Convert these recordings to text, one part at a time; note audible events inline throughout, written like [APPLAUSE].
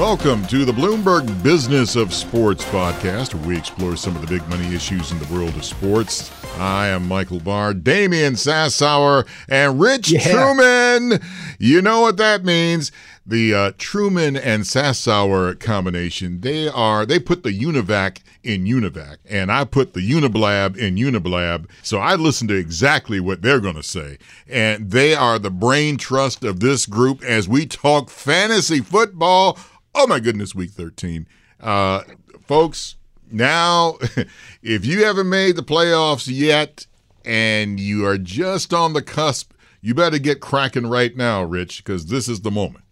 Welcome to the Bloomberg Business of Sports podcast, where we explore some of the big money issues in the world of sports. I am Michael Barr, Damian Sassower, and Rich Yeah. Trueman. You know what that means. The uh, Trueman and Sassower combination, they are, they put the Univac in Univac, and I put the Uniblab in Uniblab. So I listen to exactly what they're going to say. And they are the brain trust of this group as we talk fantasy football. Oh my goodness, week 13. Uh, folks, now, [LAUGHS] if you haven't made the playoffs yet and you are just on the cusp, you better get cracking right now, Rich, because this is the moment.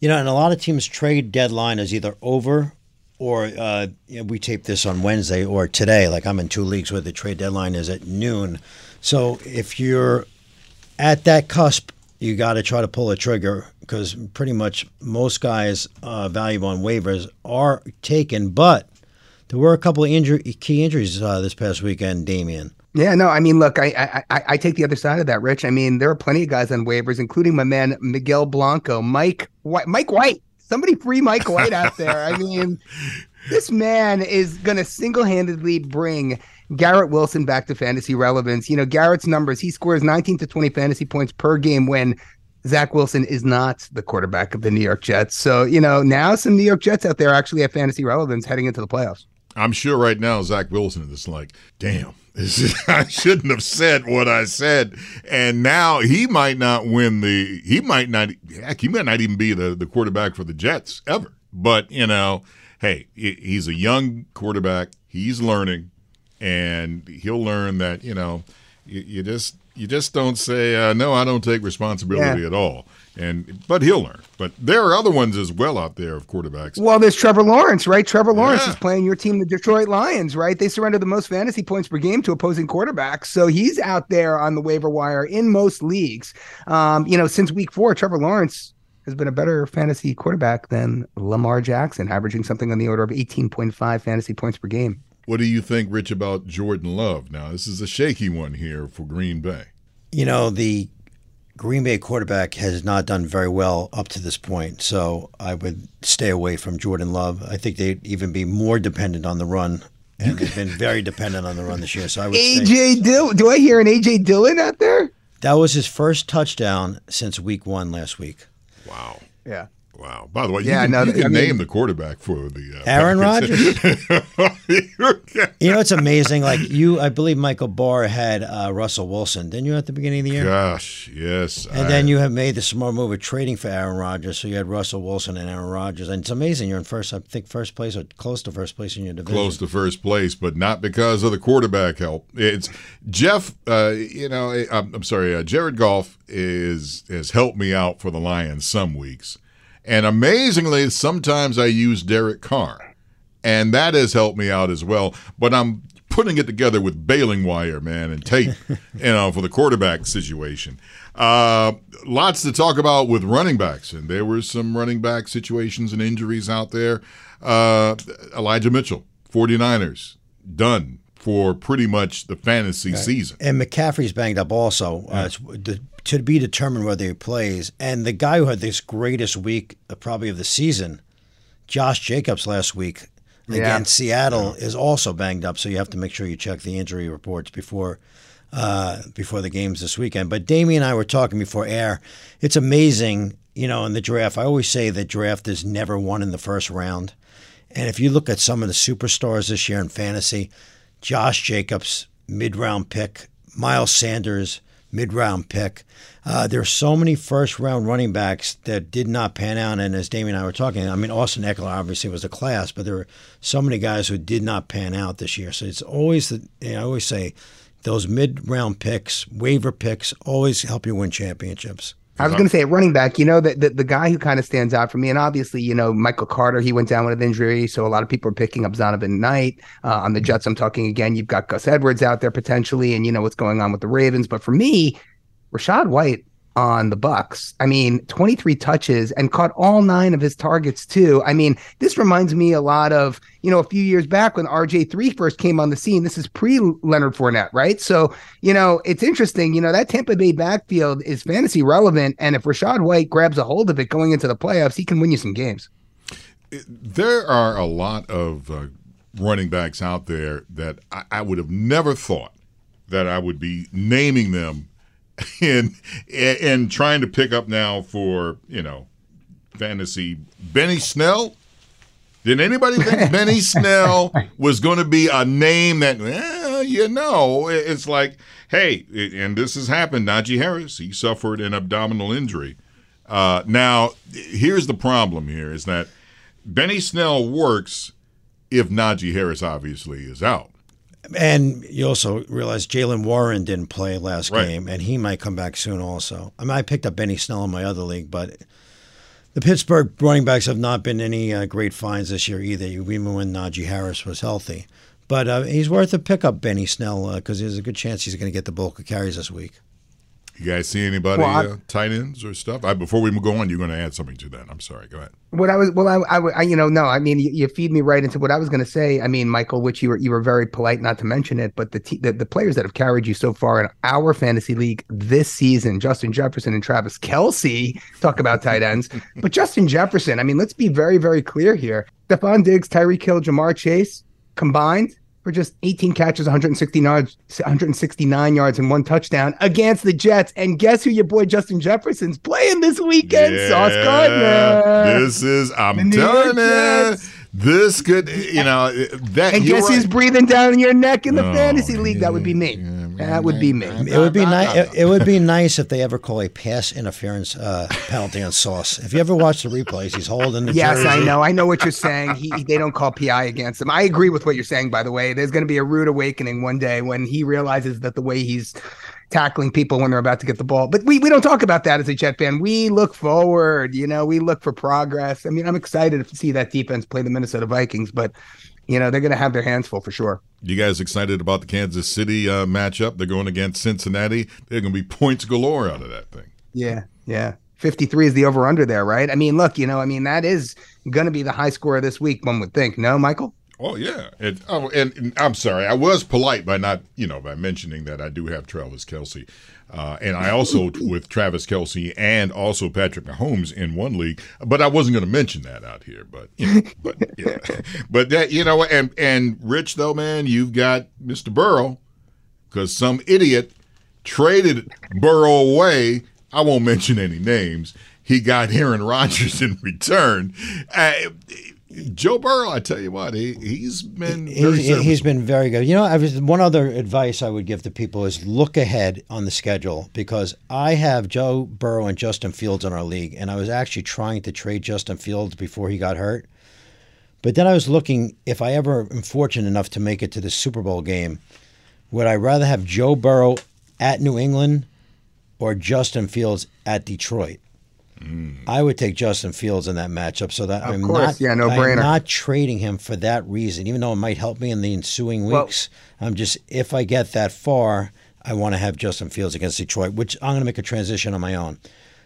You know, and a lot of teams' trade deadline is either over or uh, you know, we tape this on Wednesday or today. Like I'm in two leagues where the trade deadline is at noon. So if you're at that cusp, you got to try to pull a trigger because pretty much most guys uh, valuable on waivers are taken. But there were a couple of injury, key injuries uh, this past weekend, Damian. Yeah, no, I mean, look, I, I I I take the other side of that, Rich. I mean, there are plenty of guys on waivers, including my man Miguel Blanco, Mike White, Mike White. Somebody free Mike White out there. I mean, [LAUGHS] this man is going to single-handedly bring Garrett Wilson back to fantasy relevance. You know, Garrett's numbers, he scores 19 to 20 fantasy points per game when Zach Wilson is not the quarterback of the New York Jets. So, you know, now some New York Jets out there actually have fantasy relevance heading into the playoffs. I'm sure right now Zach Wilson is like, damn, [LAUGHS] is, I shouldn't have said what I said. And now he might not win the, he might not, heck, he might not even be the, the quarterback for the Jets ever. But, you know, hey, he's a young quarterback. He's learning, and he'll learn that, you know, you, you just, you just don't say, uh, no, I don't take responsibility Yeah. at all. And, but he'll learn. But there are other ones as well out there of quarterbacks. Well, there's Trevor Lawrence, right? Trevor Lawrence Yeah. is playing your team, the Detroit Lions, right? They surrender the most fantasy points per game to opposing quarterbacks. So he's out there on the waiver wire in most leagues. Um, you know, since week four, Trevor Lawrence has been a better fantasy quarterback than Lamar Jackson, averaging something on the order of 18.5 fantasy points per game. What do you think, Rich, about Jordan Love? Now, this is a shaky one here for Green Bay. You know, the Green Bay quarterback has not done very well up to this point, so I would stay away from Jordan Love. I think they'd even be more dependent on the run, and they've been very dependent on the run this year. So I would say AJ Dillon. Do I hear an AJ Dillon out there? that was his first touchdown since Week One last week. Wow. Yeah. Wow. By the way, you Yeah, can, no, you can I mean- name the quarterback for the uh, Aaron Rodgers. [LAUGHS] You know, it's amazing. Like you, I believe Michael Barr had uh, Russell Wilson, didn't you, at the beginning of the year? Gosh, yes. And I- then you have made the smart move of trading for Aaron Rodgers, so you had Russell Wilson and Aaron Rodgers, and it's amazing. You're in first, I think, first place or close to first place in your division. close to first place, but not because of the quarterback help. It's Jeff. Uh, you know, I'm, I'm sorry. Uh, Jared Goff is has helped me out for the Lions some weeks, and amazingly, sometimes I use Derek Carr, and that has helped me out as well. But I'm putting it together with baling wire, man, and tape, [LAUGHS] you know, for the quarterback situation. Uh, lots to talk about with running backs, and there were some running back situations and injuries out there. Uh, Elijah Mitchell, 49ers, done for pretty much the fantasy season. And McCaffrey's banged up also. Uh, it's the, to be determined whether he plays. And the guy who had this greatest week, uh, probably of the season, Josh Jacobs last week Yeah. against Seattle, is also banged up. So you have to make sure you check the injury reports before uh, before the games this weekend. But Damian and I were talking before air. It's amazing, you know, in the draft. I always say the draft is never won in the first round. And if you look at some of the superstars this year in fantasy, Josh Jacobs, mid round pick, Miles Sanders, mid round pick. Uh, there are so many first round running backs that did not pan out. And as Damian and I were talking, I mean, Austin Ekeler obviously was a class, but there were so many guys who did not pan out this year. So it's always, the, you know, I always say, those mid round picks, waiver picks, always help you win championships. I was going to say running back, you know, the, the, the guy who kind of stands out for me, and obviously, you know, Michael Carter, he went down with an injury, so a lot of people are picking up Zonovan Knight uh, on the Jets. I'm talking again. You've got Gus Edwards out there potentially, and you know what's going on with the Ravens. But for me, Rachaad White on the Bucs. I mean, 23 touches and caught all nine of his targets too. I mean, this reminds me a lot of, you know, a few years back when RJ3 first came on the scene. This is pre Leonard Fournette, right? So, you know, it's interesting, you know, that Tampa Bay backfield is fantasy relevant and if Rachaad White grabs a hold of it going into the playoffs, he can win you some games. There are a lot of uh, running backs out there that I, I would have never thought that I would be naming them [LAUGHS] and and trying to pick up now for you know fantasy Benny Snell. Did anybody think [LAUGHS] Benny Snell was going to be a name that, well, you know, it's like, hey, and this has happened. Najee Harris, he suffered an abdominal injury. Uh, now, here's the problem here is that Benny Snell works if Najee Harris obviously is out. And you also realize Jaylen Warren didn't play last Right. game, and he might come back soon also. I mean, I picked up Benny Snell in my other league, but the Pittsburgh running backs have not been any uh, great finds this year either, even when Najee Harris was healthy. But uh, he's worth a pickup, Benny Snell, because there's a good chance he's going to get the bulk of carries this week. You guys see anybody Well, uh, tight ends or stuff? I, before we go on, you're going to add something to that. I'm sorry. Go ahead. What I was, well, I, I, I you know, no, I mean, you, you feed me right into what I was going to say. I mean, Michael, which you were, you were very polite not to mention it, but the, the the players that have carried you so far in our fantasy league this season, Justin Jefferson and Travis Kelce, talk about tight [LAUGHS] ends, but Justin Jefferson. I mean, let's be very, very clear here. Stefon Diggs, Tyreek Hill, Ja'Marr Chase combined for just 18 catches, 169 yards, 169 yards, and one touchdown against the Jets. And guess who your boy Justin Jefferson's playing this weekend? Sauce Gardner. This is, I'm telling you, this could, you know, that. And guess right. who's breathing down your neck in the Oh, fantasy league? That would be me. yeah, that would be me. It would be nice. It, it would be nice if they ever call a pass interference uh, penalty on Sauce. If you ever watch the replays, he's holding the Yes, I know. I know what you're saying. He, they don't call PI against him. I agree with what you're saying, by the way. There's going to be a rude awakening one day when he realizes that the way he's tackling people when they're about to get the ball. But we, we don't talk about that as a Jet fan. We look forward, you know, we look for progress. I mean, I'm excited to see that defense play the Minnesota Vikings, but, you know, they're going to have their hands full for sure. You guys excited about the Kansas City uh, matchup? They're going against Cincinnati. They're going to be points galore out of that thing. Yeah, yeah. 53 is the over under there, right? I mean, look, you know, I mean, that is going to be the high score this week, one would think. No, Michael? Oh yeah, and, oh, and, and I'm sorry, I was polite by not, you know, by mentioning that I do have Travis Kelce, uh, and I also with Travis Kelce and also Patrick Mahomes in one league, but I wasn't going to mention that out here, but you know, [LAUGHS] but yeah, but that you know, and and Rich though, man, you've got Mr. Burrow because some idiot traded Burrow away. I won't mention any names. He got Aaron Rodgers in return. Uh, Joe Burrow, I tell you what, he he's been very He's, he's been very good. You know, I was, one other advice I would give to people is look ahead on the schedule because I have Joe Burrow and Justin Fields in our league, and I was actually trying to trade Justin Fields before he got hurt. But then I was looking if I ever am fortunate enough to make it to the Super Bowl game, would I rather have Joe Burrow at New England or Justin Fields at Detroit? I would take Justin Fields in that matchup, so that Of I'm course, not, yeah, no I'm not trading him for that reason. Even though it might help me in the ensuing Well- weeks, I'm just if I get that far, I want to have Justin Fields against Detroit, which I'm going to make a transition on my own.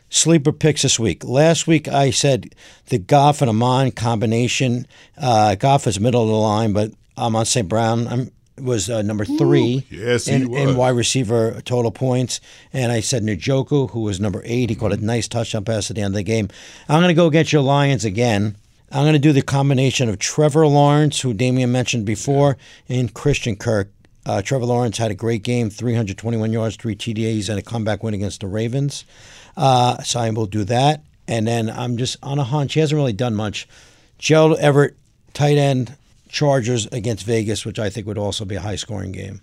Sleeper picks this week. Last week I said the Goff and Amon combination. Uh, Goff is middle of the line, but I'm on St. Brown I'm, was uh, number three Yes, he in, in wide receiver total points. And I said Njoku, who was number eight. He caught a nice touchdown pass at the end of the game. I'm going to go against your Lions again. I'm going to do the combination of Trevor Lawrence, who Damian mentioned before, and Christian Kirk. Uh, Trevor Lawrence had a great game, 321 yards, three TDAs, and a comeback win against the Ravens. Uh, so I will do that. And then I'm just on a hunch. He hasn't really done much. Joe Everett, tight end, Chargers against Vegas, which I think would also be a high scoring game.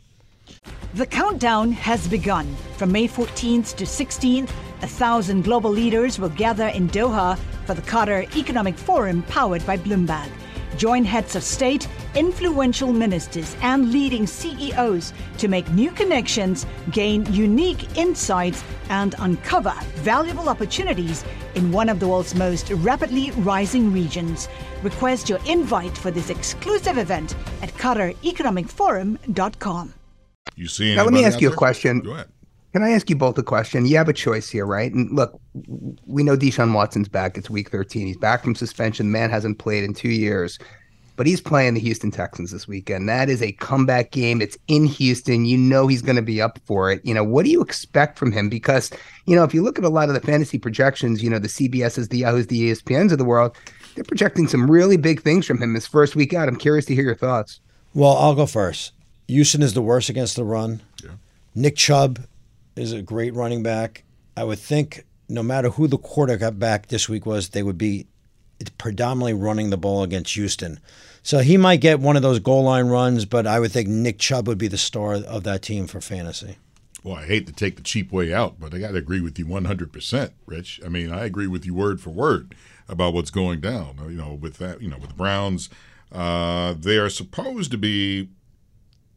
The countdown has begun. From May 14th to 16th, a thousand global leaders will gather in Doha for the Qatar Economic Forum powered by Bloomberg. Join heads of state, influential ministers and leading CEOs to make new connections, gain unique insights, and uncover valuable opportunities in one of the world's most rapidly rising regions. Request your invite for this exclusive event at QatarEconomicForum.com. You see? Now, let me ask out you a question. Go ahead. Can I ask you both a question? You have a choice here, right? And look, we know Deshaun Watson's back. It's week 13. He's back from suspension. The man hasn't played in two years, but he's playing the Houston Texans this weekend. That is a comeback game. It's in Houston. You know he's going to be up for it. You know, what do you expect from him? Because, you know, if you look at a lot of the fantasy projections, you know, the CBS's, the Yahoo's, the ESPNs of the world, they're projecting some really big things from him his first week out. I'm curious to hear your thoughts. Well, I'll go first. Houston is the worst against the run. Yeah. Nick Chubb is a great running back. I would think no matter who the quarterback back this week was, they would be predominantly running the ball against Houston. So he might get one of those goal line runs, but I would think Nick Chubb would be the star of that team for fantasy. Well, I hate to take the cheap way out, but I got to agree with you 100%, Rich. I mean, I agree with you word for word about what's going down. You know, with that, you know, with the Browns, uh, they are supposed to be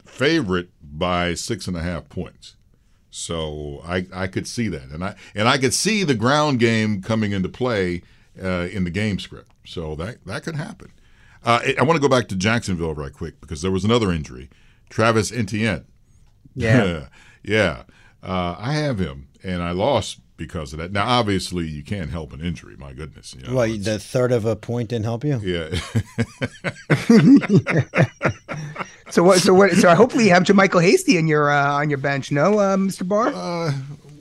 favorite by six and a half points. So I, I could see that, and I and I could see the ground game coming into play uh, in the game script. So that that could happen. Uh, I, I want to go back to Jacksonville right quick because there was another injury, Travis Etienne. Yeah. [LAUGHS] yeah. Uh, I have him, and I lost because of that. Now, obviously, you can't help an injury. My goodness. You know, Well, the third of a point didn't help you. yeah. [LAUGHS] So what? So what? So hopefully you have JaMycal Hasty in your uh, on your bench. No, uh, Mr. Barr. uh,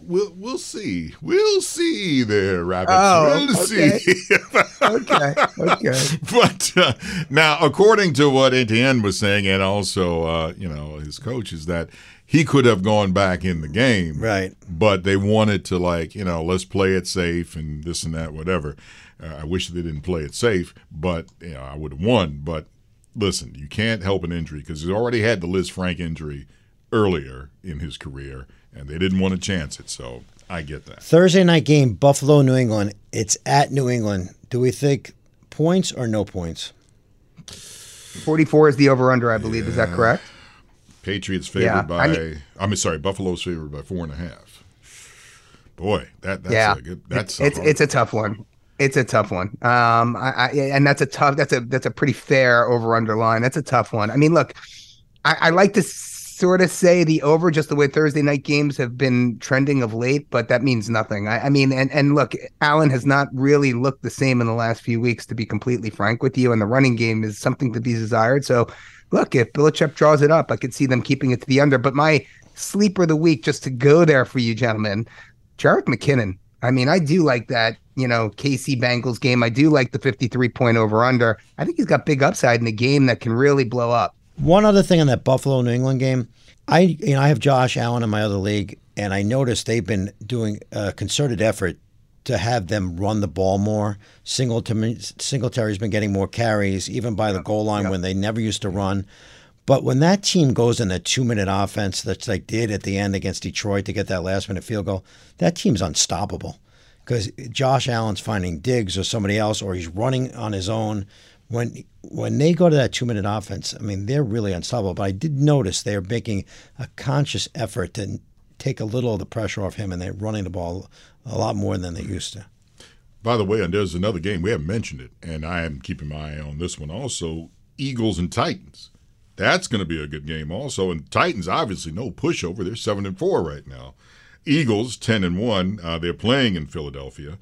we'll we'll see. We'll see there, Rabbits. Oh, we'll okay. see. okay. Okay. [LAUGHS] but uh, now, according to what Etienne was saying, and also uh, you know his coach, is that he could have gone back in the game, Right. But they wanted to like you know let's play it safe and this and that, whatever. Uh, I wish they didn't play it safe, but you know I would have won. But listen, you can't help an injury because he already had the Lisfranc injury earlier in his career, and they didn't want to chance it. So I get that. Thursday night game, Buffalo, New England. It's at New England. Do we think points or no points? Forty-four is the over/under, I believe. Is that correct? Patriots favored Yeah, by. I I mean- am sorry, Buffalo's favored by four and a half. Boy, that that's yeah. a good. That's it's hard- it's a tough one. It's a tough one. Um, I, I and that's a tough. That's a that's a pretty fair over/under line. That's a tough one. I mean, look, I, I like to sort of say the over just the way Thursday night games have been trending of late, but that means nothing. I, I mean, and and look, Allen has not really looked the same in the last few weeks, to be completely frank with you. And the running game is something to be desired. So, look, if Belichick draws it up, I could see them keeping it to the under. But my sleeper of the week, just to go there for you, gentlemen, Jerick McKinnon. I mean, I do like that, you know, KC Bengals game. I do like the 53 point over under. I think he's got big upside in a game that can really blow up. One other thing on that Buffalo New England game, I you know I have Josh Allen in my other league, and I noticed they've been doing a concerted effort to have them run the ball more. Singletary, Singletary's been getting more carries, even by the goal line when they never used to run. But when that team goes in a two-minute offense, that's like did at the end against Detroit to get that last-minute field goal, that team's unstoppable because Josh Allen's finding Diggs or somebody else, or he's running on his own. When when they go to that two-minute offense, I mean, they're really unstoppable. But I did notice they're making a conscious effort to take a little of the pressure off him, and they're running the ball a lot more than they used to. By the way, and there's another game we haven't mentioned it, and I am keeping my eye on this one also. Eagles and Titans. That's going to be a good game also. And Titans obviously no pushover. They're seven and four right now. Eagles ten and one. Uh, they're playing in Philadelphia.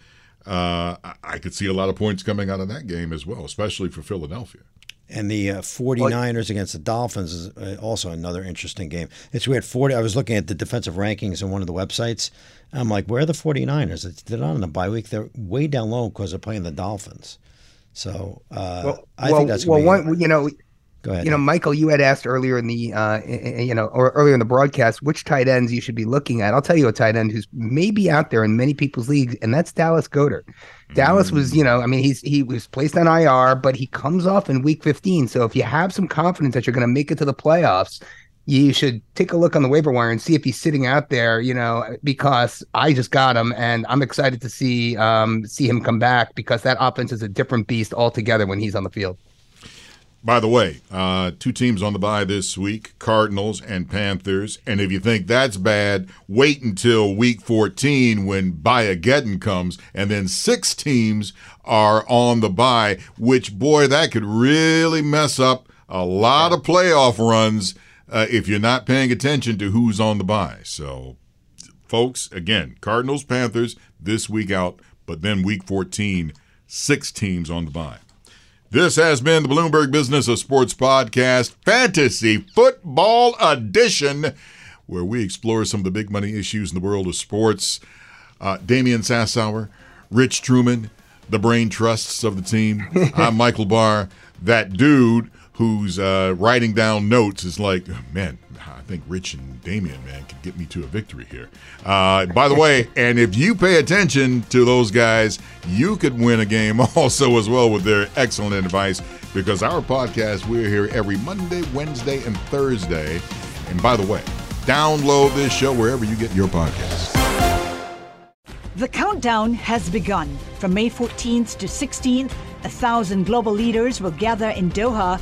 Uh, I, I could see a lot of points coming out of that game as well, especially for Philadelphia. And the uh, 49ers against the Dolphins is uh, also another interesting game. It's weird. 40. I was looking at the defensive rankings on one of the websites. I'm like, where are the 49ers? They're not in a bye week. They're way down low because they're playing the Dolphins. So uh, Well, I well, think that's well, one, you know, Go ahead. you know, Michael, you had asked earlier in the, uh, you know, or earlier in the broadcast, which tight ends you should be looking at. I'll tell you a tight end who's maybe out there in many people's leagues, and that's Dallas Goedert. Dallas was, you know, I mean, he's he was placed on IR, but he comes off in Week 15. So if you have some confidence that you're going to make it to the playoffs, you should take a look on the waiver wire and see if he's sitting out there, you know, because I just got him and I'm excited to see um see him come back because that offense is a different beast altogether when he's on the field. By the way, uh, two teams on the bye this week Cardinals and Panthers. And if you think that's bad, wait until week 14 when Bayageddon comes. And then six teams are on the bye, which, boy, that could really mess up a lot of playoff runs uh, if you're not paying attention to who's on the bye. So, folks, again, Cardinals, Panthers this week out, but then week 14, six teams on the bye. This has been the Bloomberg Business of Sports Podcast, Fantasy Football Edition, where we explore some of the big money issues in the world of sports. Uh, Damian Sassower, Rich Trueman, the brain trusts of the team. [LAUGHS] I'm Michael Barr, that dude who's uh, writing down notes is like, man, I think Rich and Damian, man, could get me to a victory here. Uh, by the way, [LAUGHS] and if you pay attention to those guys, you could win a game [LAUGHS] also as well with their excellent advice because our podcast, we're here every Monday, Wednesday, and Thursday. And by the way, download this show wherever you get your podcasts. The countdown has begun. From May 14th to 16th, a thousand global leaders will gather in Doha